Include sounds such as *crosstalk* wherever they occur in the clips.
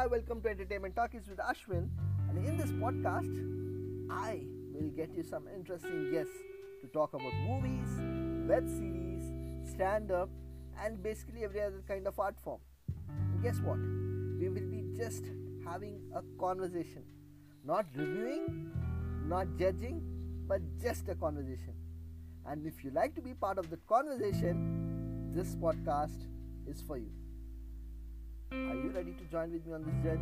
Hi, welcome to Entertainment Talkies with Ashwin. And in this podcast, I will get you some interesting guests to talk about movies, web series, stand up, and basically every other kind of art form. And guess what? We will be just having a conversation. Not reviewing, not judging, but just a conversation. And if you like to be part of the conversation, this podcast is for you. Are you ready to join with me on this journey?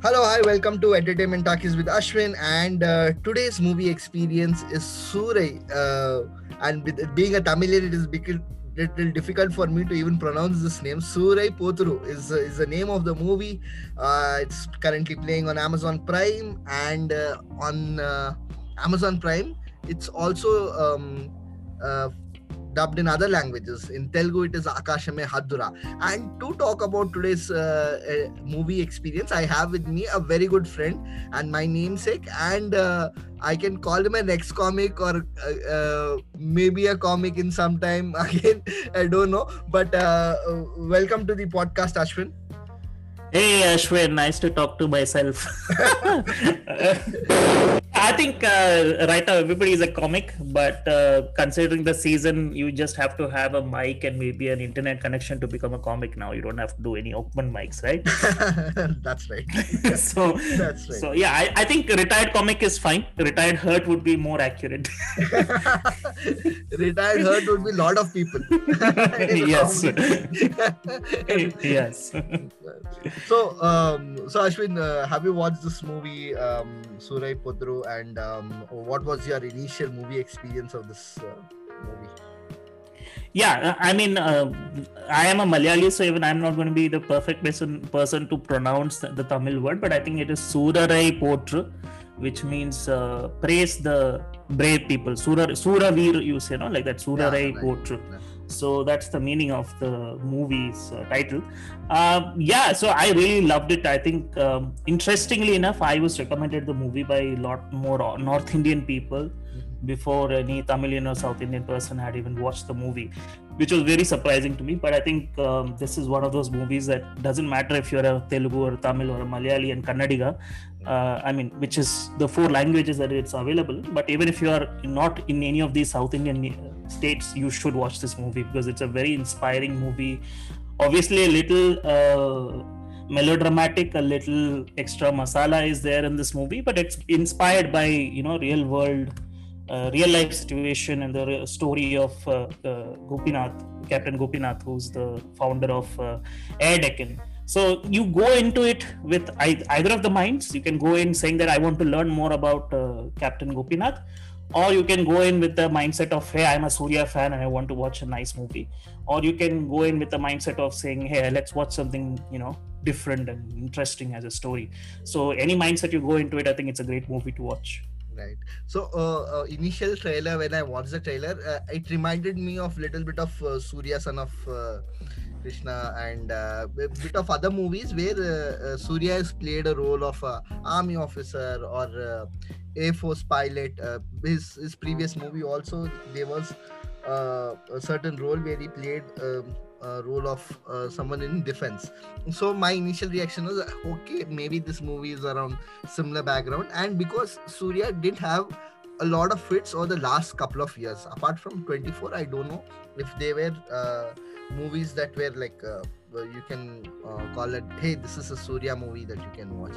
Hello, hi, welcome to Entertainment Talkies with Ashwin. And uh, today's movie experience is Surai. Uh, and with being a Tamilian, it is become little difficult for me to even pronounce this name. Surai Potru is, is the name of the movie. Uh, it's currently playing on Amazon Prime and uh, on uh, Amazon Prime. It's also um, uh, dubbed in other languages. In Telugu, it is Akashame Haddura. And to talk about today's uh, uh, movie experience, I have with me a very good friend and my namesake, and uh, I can call him an ex comic or uh, uh, maybe a comic in some time. *laughs* Again, I don't know. But uh, welcome to the podcast, Ashwin. Hey Ashwin, nice to talk to myself. *laughs* *laughs* I think uh, right now everybody is a comic, but uh, considering the season, you just have to have a mic and maybe an internet connection to become a comic now. You don't have to do any open mics, right? *laughs* That's right. *laughs* so, That's right. so yeah, I, I think retired comic is fine. Retired hurt would be more accurate. *laughs* Retired hurt would be a lot of people. yes. yes. so, um, so Ashwin, uh, have you watched this movie, um, Surai Podru, and um, what was your initial movie experience of this uh, movie? Yeah, I mean, uh, I am a Malayali, so even I'm not going to be the perfect person person to pronounce the, the Tamil word, but I think it is Surarai Potru, which means uh, praise the brave people. Sura Suravir, you say, no, like that. Surarai right. Potru. So that's the meaning of the movie's uh, title. Uh, yeah, so I really loved it. I think, um, interestingly enough, I was recommended the movie by a lot more North Indian people before any Tamilian or South Indian person had even watched the movie, which was very surprising to me. But I think um, this is one of those movies that doesn't matter if you're a Telugu or a Tamil or a Malayali and Kannadiga. Uh, I mean, which is the four languages that it's available. But even if you are not in any of these South Indian uh, states, you should watch this movie because it's a very inspiring movie. Obviously, a little. Uh, melodramatic a little extra masala is there in this movie but it's inspired by you know real world real life situation and the story of uh, uh, Gopinath, Captain Gopinath, who's the founder of uh, Air Deccan. So you go into it with either of the minds. You can go in saying that I want to learn more about uh, Captain Gopinath, or you can go in with the mindset of hey, I'm a Surya fan and I want to watch a nice movie, or you can go in with the mindset of saying hey, let's watch something you know different and interesting as a story. So any mindset you go into it, I think it's a great movie to watch right? So uh, uh, initial trailer when i watched the trailer uh, it reminded me of little bit of uh, surya son of uh, krishna and uh, a bit of other movies where surya has played a role of army officer or air force pilot. His his previous movie also there was a certain role where he played um, a role of uh, someone in defense. So my initial reaction was okay maybe this movie is around similar background. And because surya didn't have a lot of hits over the last couple of years apart from 24 i don't know if they were uh, movies that were like uh, you can uh, call it hey this is a surya movie that you can watch.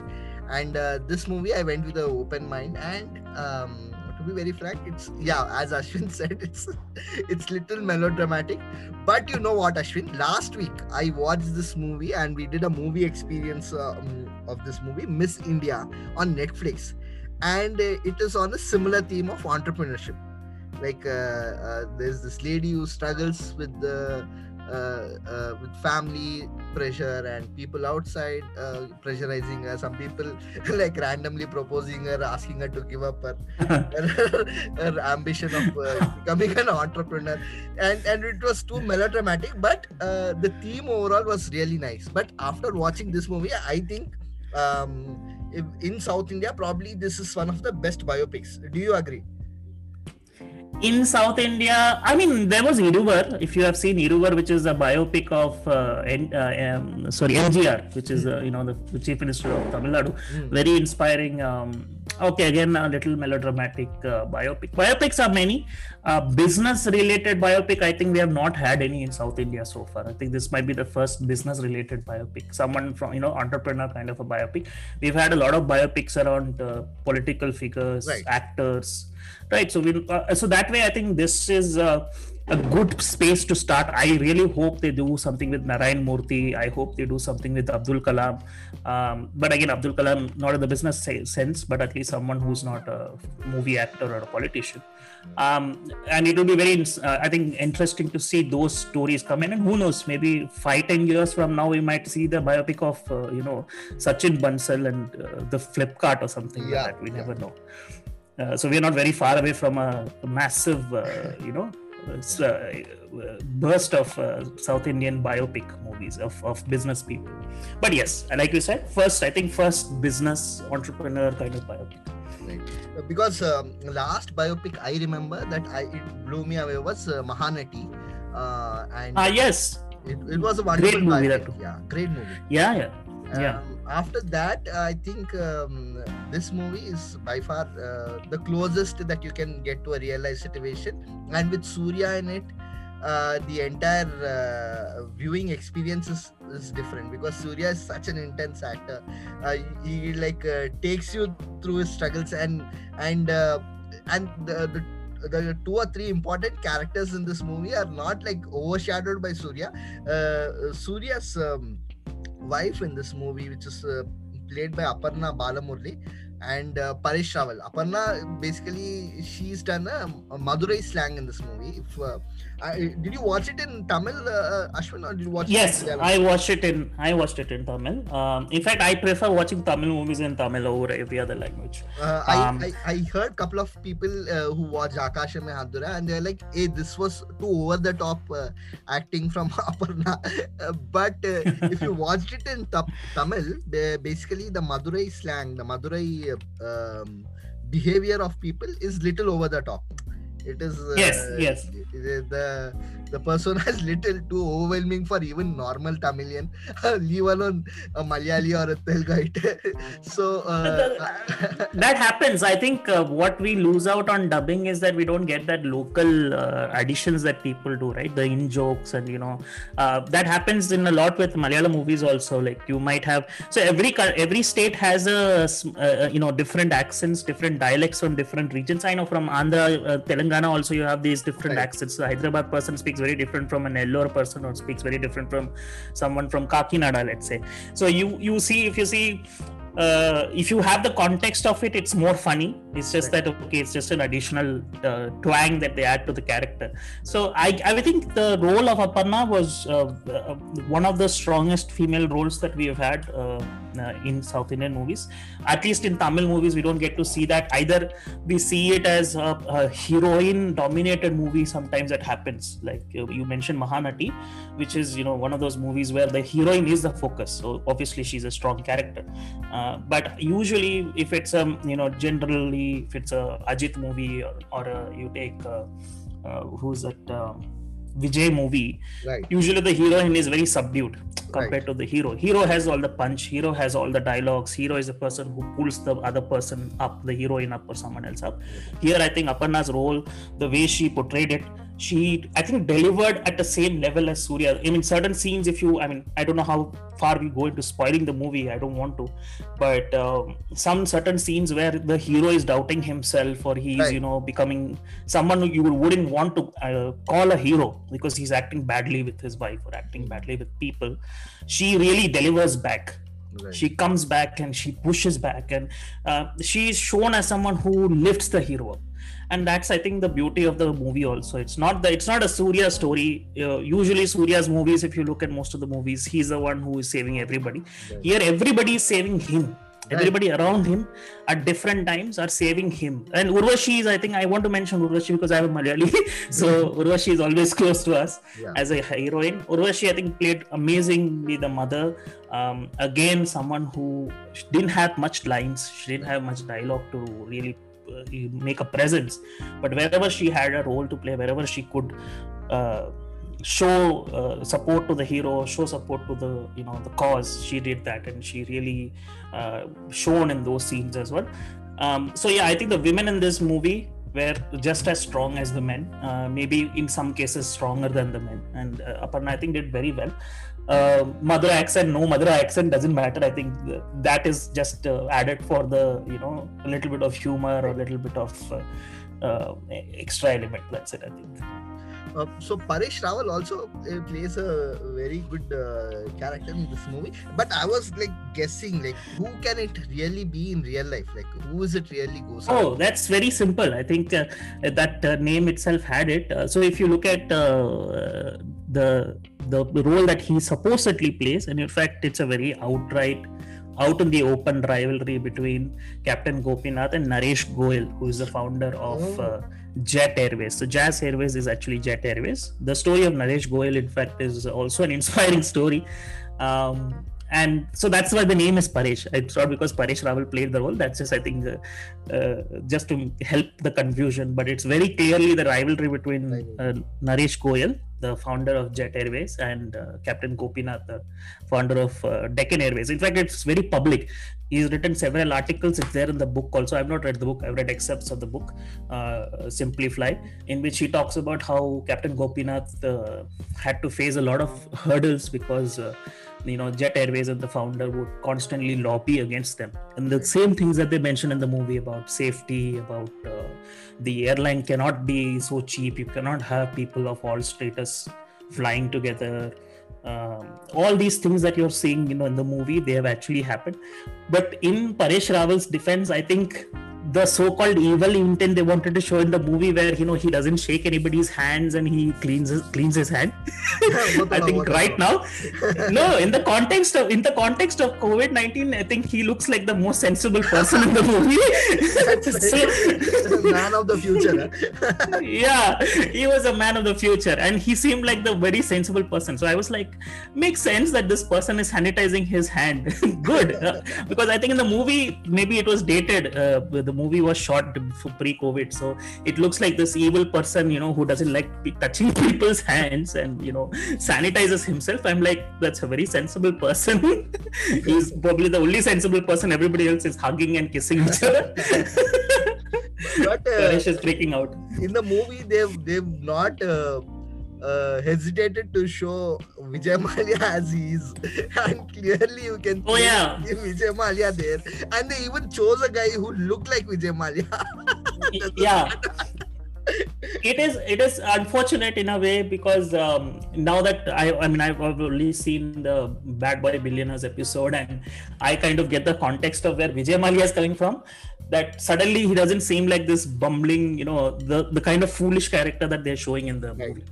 And uh, this movie i went with an open mind and um, to be very frank it's yeah as ashwin *laughs* said it's it's little melodramatic. But you know what ashwin? Last week i watched this movie and we did a movie experience um, of this movie miss india on netflix. And uh, it is on a similar theme of entrepreneurship. Like uh, uh, there's this lady who struggles with the uh, with family pressure and people outside uh, pressurizing her. Some people *laughs* like randomly proposing her, asking her to give up her her, *laughs* *laughs* her ambition of uh, becoming an entrepreneur, and and it was too melodramatic. But uh, the theme overall was really nice. But after watching this movie, I think. Um, in South India, probably this is one of the best biopics. Do you agree? In South India, I mean, there was Iruvar. If you have seen Iruvar, which is a biopic of uh, uh, um, sorry MGR, which is uh, you know the, the, chief minister of Tamil Nadu, mm. very inspiring. Um, okay, again a little melodramatic uh, biopic. Biopics are many. Uh, business-related biopic, I think we have not had any in South India so far. I think this might be the first business-related biopic. Someone from you know entrepreneur kind of a biopic. We've had a lot of biopics around uh, political figures, right. actors right so we uh, so that way i think this is uh, a good space to start. I really hope they do something with narayan murthy. I hope they do something with abdul kalam. Um, but again abdul kalam not in the business sense but at least someone who's not a movie actor or a politician. Um, and it will be very uh, i think interesting to see those stories come in. And who knows maybe five ten years from now we might see the biopic of uh, you know sachin bansal and uh, the flipkart or something yeah, like that. We yeah. never know uh, so we're not very far away from a, a massive, uh, you know, uh, burst of uh, South Indian biopic movies of, of business people. But yes, like you said, first I think first business entrepreneur kind of biopic. Right. Uh, because um, last biopic I remember that I it blew me away was uh, Mahanati. and ah yes, it, it was a wonderful great movie. Biopic. Yeah, great movie. Yeah, yeah yeah. Um, after that, I think um, this movie is by far uh, the closest that you can get to a real life situation. And with Surya in it, uh, the entire uh, viewing experience is, is, different because Surya is such an intense actor. Uh, he like uh, takes you through his struggles and and uh, and the, the the two or three important characters in this movie are not like overshadowed by Surya. Surya's um, wife in this movie, which is uh, played by Aparna Balamurali and uh, Paresh Rawal. Aparna basically she's done a, a Madurai slang in this movie. If uh, did you watch it in Tamil, uh, Ashwin, or did you watch? Yes, I watched it in. I watched it in Tamil. Um, in fact, I prefer watching Tamil movies in Tamil over every other language. Uh, um, I, I, I heard couple of people uh, who watched Akasha and Hadura and they're like, "Hey, this was too over the top uh, acting from *laughs* Aparna." Uh, but uh, if you watched it in Tamil, basically the Madurai slang, the Madurai um, behavior of people is little over the top it is uh, yes yes. the the persona is *laughs* little too overwhelming for even normal Tamilian, *laughs* leave alone a Malayali or a Telugu. *laughs* so uh, that happens. I think uh, what we lose out on dubbing is that we don't get that local uh, additions that people do, right? The in jokes and you know uh, that happens in a lot with Malayalam movies also. Like you might have so every every state has a uh, you know different accents, different dialects from different regions. I know from Andhra, uh, Telangana also you have these different right. accents. The Hyderabad person speaks very different from an Ellore person or speaks very different from someone from Kakinada, let's say. So you you see if you see uh, if you have the context of it, it's more funny. It's just that okay, it's just an additional uh, twang that they add to the character. So I, I think the role of Aparna was uh, uh one of the strongest female roles that we have had uh, in South Indian movies. At least in Tamil movies, we don't get to see that. Either we see it as a, a heroine-dominated movie. Sometimes that happens. Like you mentioned Mahanati, which is you know one of those movies where the heroine is the focus. So obviously she's a strong character. Uh, but usually if it's a you know generally if it's a ajit movie or, or a, you take uh, uh, who's that um, vijay movie right. usually the heroine is very subdued compared right. to the hero hero has all the punch hero has all the dialogues hero is the person who pulls the other person up the heroine up or someone else up here i think aparna's role the way she portrayed it she I think delivered at the same level as Surya. I mean, certain scenes, if you, I mean, I don't know how far we go into spoiling the movie. I don't want to, but um, some certain scenes where the hero is doubting himself or he's, right. you know, becoming someone who you wouldn't want to uh, call a hero because he's acting badly with his wife or acting badly with people. She really delivers back. Right. She comes back and she pushes back, and uh, she is shown as someone who lifts the hero up and that's i think the beauty of the movie also it's not the it's not a surya story uh, usually surya's movies if you look at most of the movies he's the one who is saving everybody Right. here everybody is saving him Right. everybody around him at different times are saving him and urvashi is i think i want to mention urvashi because i am a malayali *laughs* so *laughs* urvashi is always close to us Yeah. as a heroine. Urvashi, I think, played amazingly the mother. Um, again, someone who didn't have much lines, she didn't have much dialogue to really make a presence. But wherever she had a role to play, wherever she could uh, show uh, support to the hero, show support to the you know the cause, she did that, and she really uh, shone in those scenes as well. Um, so yeah, I think the women in this movie were just as strong as the men, uh, maybe in some cases stronger than the men. And uh, Aparna, I think, did very well. Uh, mother accent, no mother accent doesn't matter. I think that is just uh, added for the you know a little bit of humor or a little bit of uh, uh, extra element. That's it. I think. Uh, so Paresh Rawal also uh, plays a very good uh, character in this movie. But I was like guessing, like who can it really be in real life? Like who is it really goes? Oh, that's very simple. I think uh, that uh, name itself had it. Uh, so if you look at uh, the the role that he supposedly plays, and in fact, it's a very outright, out in the open rivalry between Captain Gopinath and Naresh Goyal who is the founder of Oh. uh, Jet Airways. So Jazz Airways is actually Jet Airways. The story of Naresh Goyal in fact, is also an *laughs* inspiring story. Um, and so that's why the name is Paresh. It's not because Paresh Rawal played the role. That's just, I think, uh, uh, just to help the confusion. But it's very clearly the rivalry between uh, Naresh Goyal, the founder of Jet Airways, and uh, Captain Gopinath, the founder of uh, Deccan Airways. In fact, it's very public. He's written several articles. It's there in the book also. I've not read the book. I've read excerpts of the book, uh, Simply Fly, in which he talks about how Captain Gopinath uh, had to face a lot of hurdles because uh, you know jet airways and the founder would constantly lobby against them and the same things that they mention in the movie about safety about uh, the airline cannot be so cheap. You cannot have people of all status flying together. Um, all these things that you're seeing you know in the movie they have actually happened. But in paresh rawal's defense i think the so-called evil intent they wanted to show in the movie where you know he doesn't shake anybody's hands and he cleans his, cleans his hand. *laughs* I think right now. No in the context of in the context of covid-19 i think he looks like the most sensible person in the *laughs* movie. So- *laughs* man of the future. huh? yeah he was a man of the future and he seemed like the very sensible person. So i was like makes sense that this person is sanitizing his hand. Good Uh, because i think in the movie maybe it was dated uh, the movie was shot pre-covid so it looks like this evil person you know who doesn't like touching *laughs* people's hands and you know sanitizes himself. I'm like that's a very sensible person. *laughs* He's probably the only sensible person. Everybody else is hugging and kissing each other. *laughs* But uh, Ganesh is freaking out. in the movie, they've they've not. Uh, uh, hesitated to show Vijay Mallya as he is, and clearly you can Oh, see yeah. Vijay Mallya there, and they even chose a guy who looked like Vijay Mallya. *laughs* yeah it is it is unfortunate in a way because um, now that i i mean i've only seen the bad boy billionaires episode and i kind of get the context of where vijay mallya is coming from that suddenly he doesn't seem like this bumbling you know the the kind of foolish character that they're showing in the Right. movie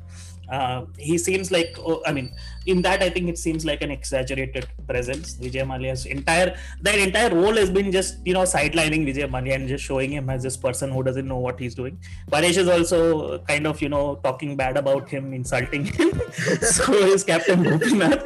uh, he seems like oh, i mean in that i think it seems like an exaggerated presence. Vijay mallya's entire that entire role has been just you know sidelining vijay mallya and just showing him as this person who doesn't know what he's doing. Paresh is also kind of you know talking bad about him insulting him. *laughs* So is captain gopinath. *laughs*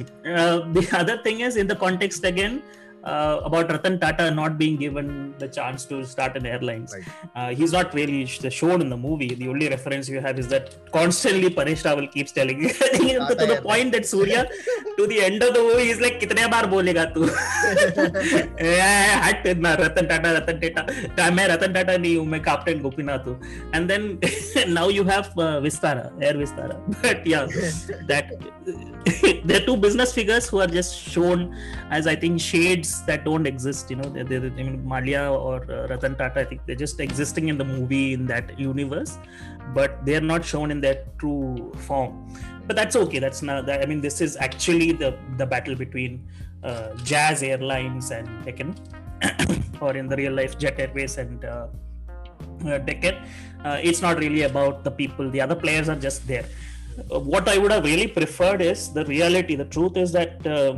*laughs* Uh, the other thing is in the context again uh, about Ratan Tata not being given the chance to start an airlines. Right. Uh, he's not really sh- shown in the movie. The only reference you have is that constantly Paresh Rawal keeps telling to, *laughs* to the Tata point that Surya, to the end of the movie, he's like, "कितने बार बोलेगा तू?" *laughs* हट ना रतन टाटा रतन टाटा मैं रतन टाटा नहीं हूँ मैं captain Gopinath हूँ and then now you have uh, Vistara Air Vistara but yeah that they're two business figures who are just shown as I think that don't exist. You know, they're, they're, I mean, Mallya or uh, Ratan Tata, I think they're just existing in the movie in that universe, but they're not shown in their true form. But that's okay. That's not. That, I mean, this is actually the the battle between uh, Jazz Airlines and Deccan, *coughs* or in the real life Jet Airways and uh, uh, Deccan. Uh, it's not really about the people. The other players are just there. Uh, what I would have really preferred is the reality. The truth is that uh,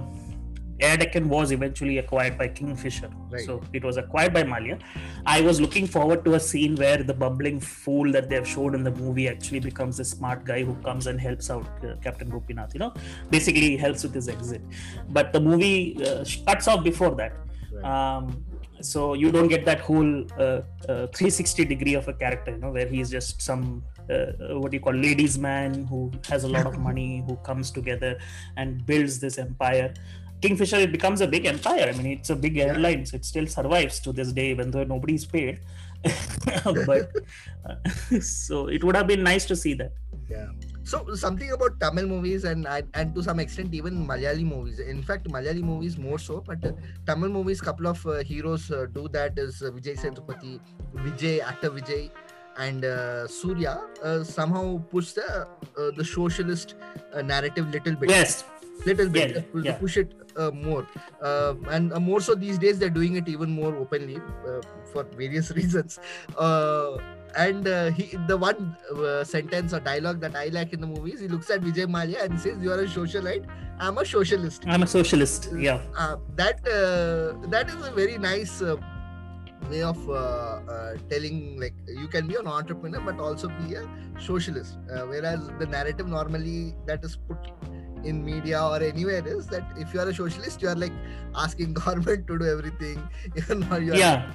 Air Deccan was eventually acquired by Kingfisher. Right. So it was acquired by Mallya. I was looking forward to a scene where the bumbling fool that they've showed in the movie actually becomes a smart guy who comes and helps out uh, Captain Gopinath. You know, basically helps with his exit. But the movie uh, cuts off before that. Right. Um, so you don't get that whole uh, uh, 360 degree of a character, you know, where he's just some uh, what do you call ladies man who has a lot of money who comes together and builds this empire kingfisher it becomes a big empire. I mean it's a big airline so it still survives to this day even though nobody's paid. *laughs* But uh, *laughs* so it would have been nice to see that. Yeah. So something about tamil movies and and, to some extent even malayali movies. In fact malayali movies more so but uh, tamil movies couple of uh, heroes uh, do that is uh, vijay sethupathi vijay actor vijay and uh, surya uh, somehow push the uh, the socialist uh, narrative little bit. Yes little us Yeah, yeah. push it uh, more. Uh, and uh, more so these days they're doing it even more openly uh, for various *laughs* reasons. Uh, and uh, he the one uh, sentence or dialogue that i like in the movies he looks at vijay mallya and says you are a socialite. I'm a socialist. I'm a socialist yeah. That uh, that is a very nice uh, way of uh, uh, telling like you can be an entrepreneur but also be a socialist. Uh, whereas the narrative normally that is put in media or anywhere is that if you are a socialist you are like asking *laughs* government to do everything. You know you yeah.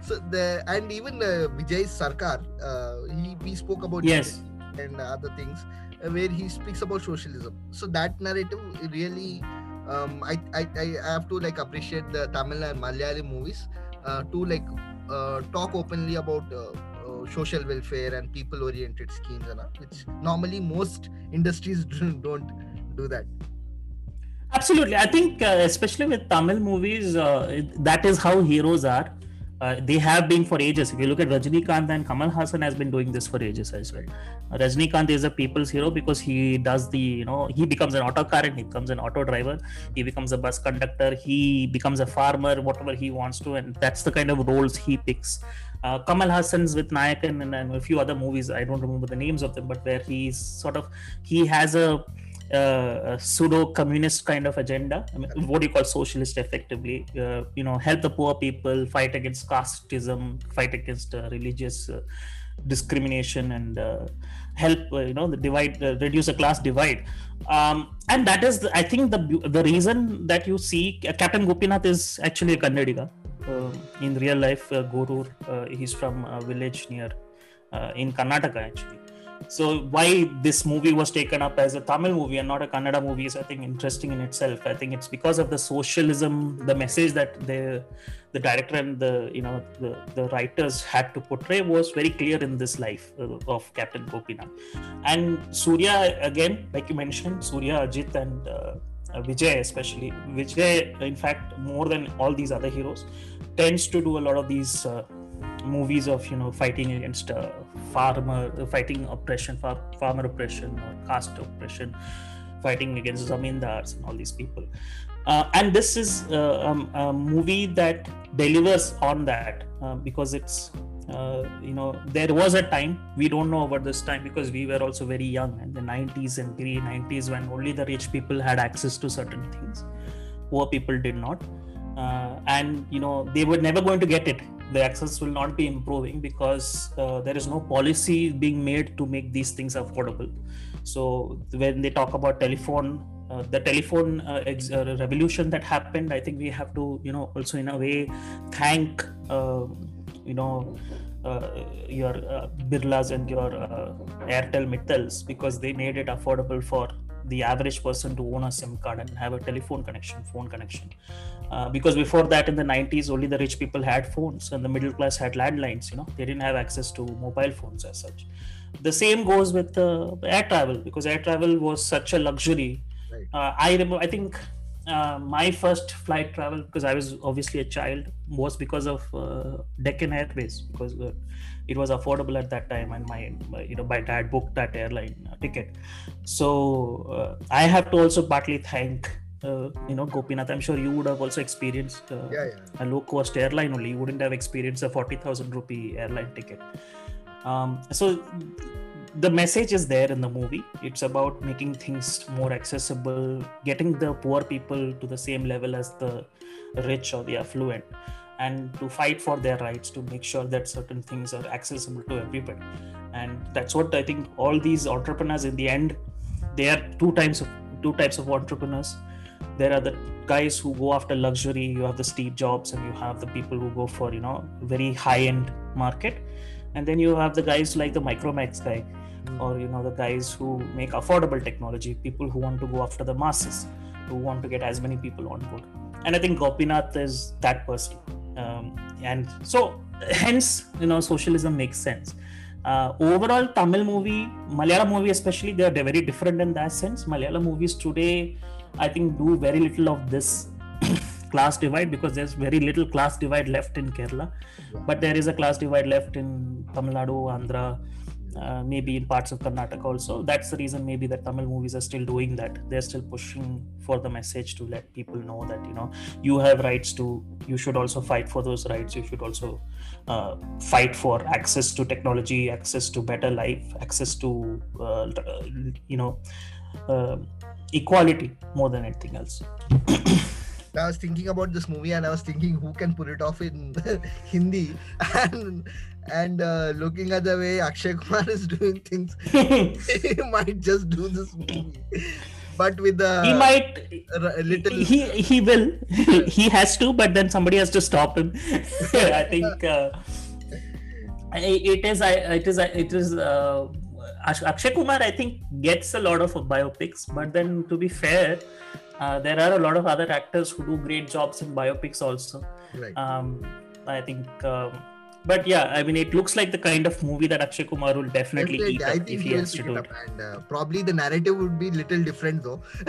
so the and even uh, Vijay Sarkar uh, he we spoke about Yes. and other things uh, where he speaks about socialism. So that narrative really um, I, I I have to like appreciate the Tamil and Malayali movies uh, to like uh, talk openly about uh, uh, social welfare and people oriented schemes and which normally most industries *laughs* don't do that. Absolutely. I think uh, especially with tamil movies uh, that is how heroes are. Uh, they have been for ages. If you look at rajnikant and kamal hassan has been doing this for ages as well. Uh, rajnikant is a people's hero because he does the you know he becomes an auto car and he becomes an auto driver he becomes a bus conductor he becomes a farmer whatever he wants to and that's the kind of roles he picks. Uh, Kamal Hassan's with Nayakan and, and a few other movies. I don't remember the names of them, but where he's sort of he has a, a pseudo communist kind of agenda. I mean, what do you call socialist? Effectively, uh, you know, help the poor people, fight against casteism, fight against uh, religious uh, discrimination, and uh, help uh, you know the divide, reduce the class divide. Um, and that is, I think, the the reason that you see Captain Gopinath is actually a Kannadiga uh, in real life uh, Gorur. Uh, he's from a village near in Karnataka actually. So why this movie was taken up as a Tamil movie and not a Kannada movie is I think interesting in itself. I think it's because of the socialism, the message that the the director and the you know the, the writers had to portray was very clear in this life of Captain Gopinath. And Surya again, like you mentioned, Surya, Ajit, and uh, Vijay especially. Vijay, in fact, more than all these other heroes, tends to do a lot of these uh, movies of you know fighting against uh, farmer, fighting oppression, far, farmer oppression or caste oppression, fighting against zamindars and all these people. Uh, and this is uh, um, a movie that delivers on that uh, because it's uh, you know there was a time we don't know about this time because we were also very young in the 90s and pre 90s when only the rich people had access to certain things. Poor people did not. Uh, and you know they were never going to get it the access will not be improving because uh, there is no policy being made to make these things affordable. So when they talk about telephone uh, the telephone uh, ex- uh, revolution that happened i think we have to you know also in a way thank um, you know uh, your uh, birlas and your airtel mittals because they made it affordable for the average person to own a sim card and have a telephone connection phone connection. Uh, because before that in the 90s only the rich people had phones and the middle class had landlines you know. They didn't have access to mobile phones as such. The same goes with uh, air travel because air travel was such a luxury. Right. uh, i remember i think uh, my first flight travel because i was obviously a child was because of uh, deccan airways because uh, it was affordable at that time and my, my you know my dad booked that airline uh, ticket so uh, i have to also partly thank uh, you know Gopinath. I'm sure you would have also experienced uh, Yeah, yeah. a low cost airline only. You wouldn't have experienced a forty thousand rupee airline ticket. Um, so the message is there in the movie. It's about making things more accessible, getting the poor people to the same level as the rich or the affluent, and to fight for their rights to make sure that certain things are accessible to everybody. And that's what I think all these entrepreneurs in the end, they are two types of two types of entrepreneurs. There are the guys who go after luxury. You have the Steve Jobs, and you have the people who go for you know very high end market, and then you have the guys like the Micromax guy or you know the guys who make affordable technology people who want to go after the masses who want to get as many people on board. And i think gopinath is that person. Um, and so hence you know socialism makes sense. Uh, overall tamil movie malayalam movie especially they are very different in that sense. Malayalam movies today i think do very little of this *coughs* class divide because there's very little class divide left in kerala. But there is a class divide left in tamil nadu andhra uh, maybe in parts of Karnataka also. That's the reason maybe that Tamil movies are still doing that. They're still pushing for the message to let people know that you know you have rights to. You should also fight for those rights. You should also uh, fight for access to technology, access to better life, access to uh, you know uh, equality more than anything else. I was thinking about this movie and I was thinking who can put it off in *laughs* Hindi and and uh, looking at the way Akshay Kumar *laughs* is doing things, *laughs* he might just do this movie. But with the he might r- little he he will *laughs* he has to but then somebody has to stop him i think uh, it is i it is it is uh, akshay kumar i think gets a lot of biopics but then to be fair uh, there are a lot of other actors who do great jobs in biopics also right. um, i think um, but yeah, I mean, it looks like the kind of movie that Akshay Kumar will definitely eat up I think if he, he has to do it. And, uh, probably the narrative would be little different though. *laughs*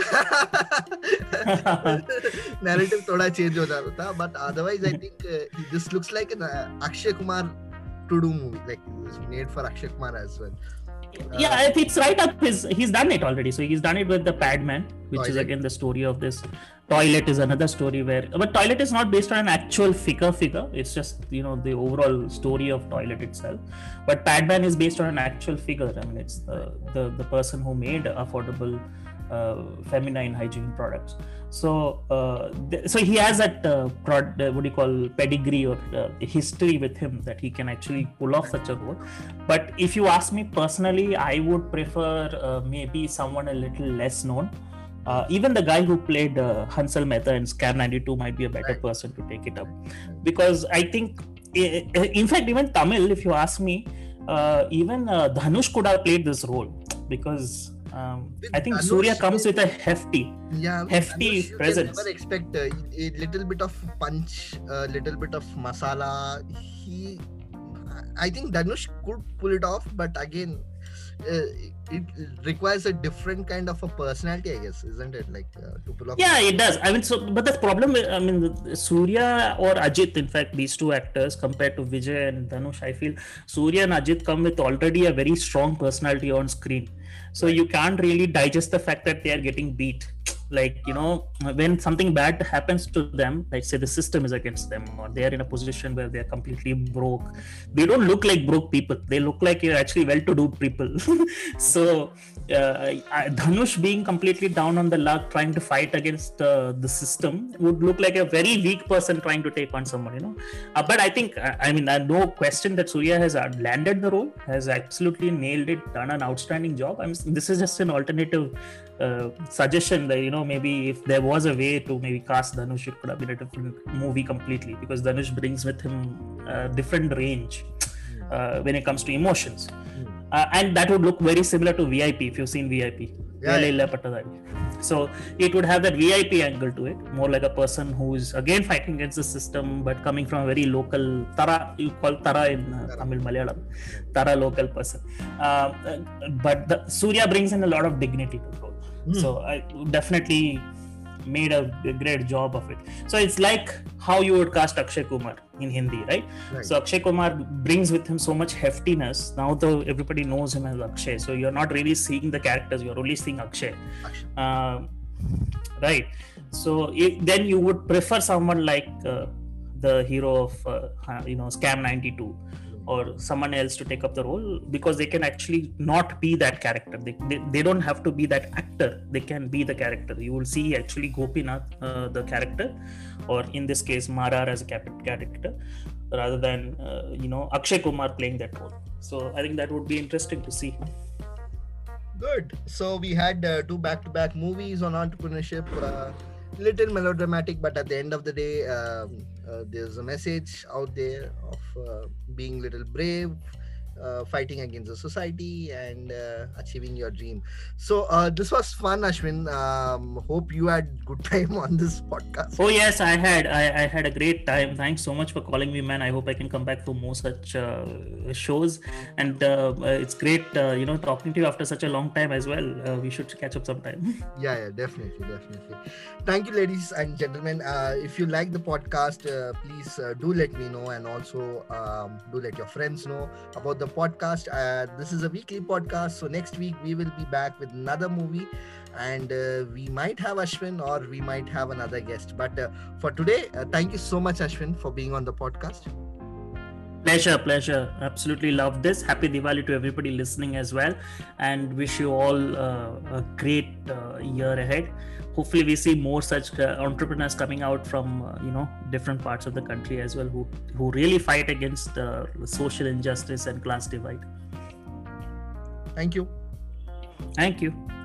narrative thoda change ho jata but otherwise, I think uh, this looks like an uh, Akshay Kumar to do movie. Like it was made for Akshay Kumar as well. yeah, uh, it's right up his. He's done it already. So he's done it with the Padman, which oh, is again the story of this toilet is another story where but toilet is not based on an actual figure figure. It's just you know the overall story of toilet itself. But padman is based on an actual figure. I mean it's the the, the person who made affordable uh, feminine hygiene products. So uh, th- so he has that uh, prod, uh, what do you call pedigree or uh, history with him that he can actually pull off such a role. But if you ask me personally i would prefer uh, maybe someone a little less known uh, even the guy who played uh, hansel mehta in scam 92 might be a better person to take it up because i think in fact even tamil if you ask me uh, even uh, dhanush could have played this role because um, i think Dhanush, surya comes with a hefty yeah, hefty Dhanush, you presence. Can never expect a, a little bit of punch, a little bit of masala. He, I think Dhanush could pull it off, but again, uh, it requires a different kind of a personality, I guess, isn't it? Like uh, to pull off. yeah it does i mean so but the problem i mean surya or ajit in fact these two actors compared to vijay and dhanush i feel surya and ajit come with already a very strong personality on screen so you can't really digest the fact that they are getting beat like you know when something bad happens to them like say the system is against them or they are in a position where they are completely broke they don't look like broke people they look like you're actually well-to-do people *laughs* so uh, Dhanush being completely down on the luck, trying to fight against uh, the system, would look like a very weak person trying to take on someone, you know. Uh, but I think, I mean, uh, no question that Surya has uh, landed the role, has absolutely nailed it, done an outstanding job. I mean, this is just an alternative uh, suggestion that, you know, maybe if there was a way to maybe cast Dhanush, it could have been a different movie completely because Dhanush brings with him a different range uh, when it comes to emotions. Uh, and that would look very similar to VIP if you've seen VIP. Yeah, Vela Illa Pattadari. So it would have that VIP angle to it, more like a person who's again fighting against the system, but coming from a very local Tara. You call Tara in uh, Tamil Malayalam, Tara local person. Uh, but the, Surya brings in a lot of dignity to the role. Hmm. So I definitely made a, a great job of it. So it's like how you would cast Akshay Kumar in Hindi, right? Right. So Akshay Kumar brings with him so much heftiness. Now though everybody knows him as Akshay, so you're not really seeing the characters; you're only seeing Akshay. Akshay. Uh, right so it, then you would prefer someone like uh, the hero of uh, you know scam 92 or someone else to take up the role because they can actually not be that character. They, they, they don't have to be that actor. They can be the character. You will see actually gopinath uh, the character or in this case marar as a character rather than uh, you know akshay kumar playing that role. So i think that would be interesting to see. Good. So we had uh, two back-to-back movies on entrepreneurship uh, little melodramatic but at the end of the day um, there's a message out there of uh, being little brave uh, fighting against the society and uh, achieving your dream. So uh, this was fun, Ashwin. Um, hope you had good *laughs* time on this podcast. Oh yes, I had. I, I, had a great time. Thanks so much for calling me, man. I hope I can come back for more such uh, shows. And uh, it's great, uh, you know, talking to you after such a long time as well. we should catch up sometime. *laughs* yeah, yeah, definitely, definitely. Thank you, ladies and gentlemen. if you like the podcast, please do let me know, and also um, do let your friends know about the the podcast. Uh, this is a weekly podcast. So next week we will be back with another movie, and uh, we might have Ashwin or we might have another guest. But uh, for today, uh, thank you so much, Ashwin, for being on the podcast. Pleasure, pleasure. Absolutely love this. Happy Diwali to everybody listening as well, and wish you all uh, a great uh, year ahead hopefully we see more such uh, entrepreneurs coming out from uh, you know different parts of the country as well who who really fight against uh, social injustice and class divide. Thank you. Thank you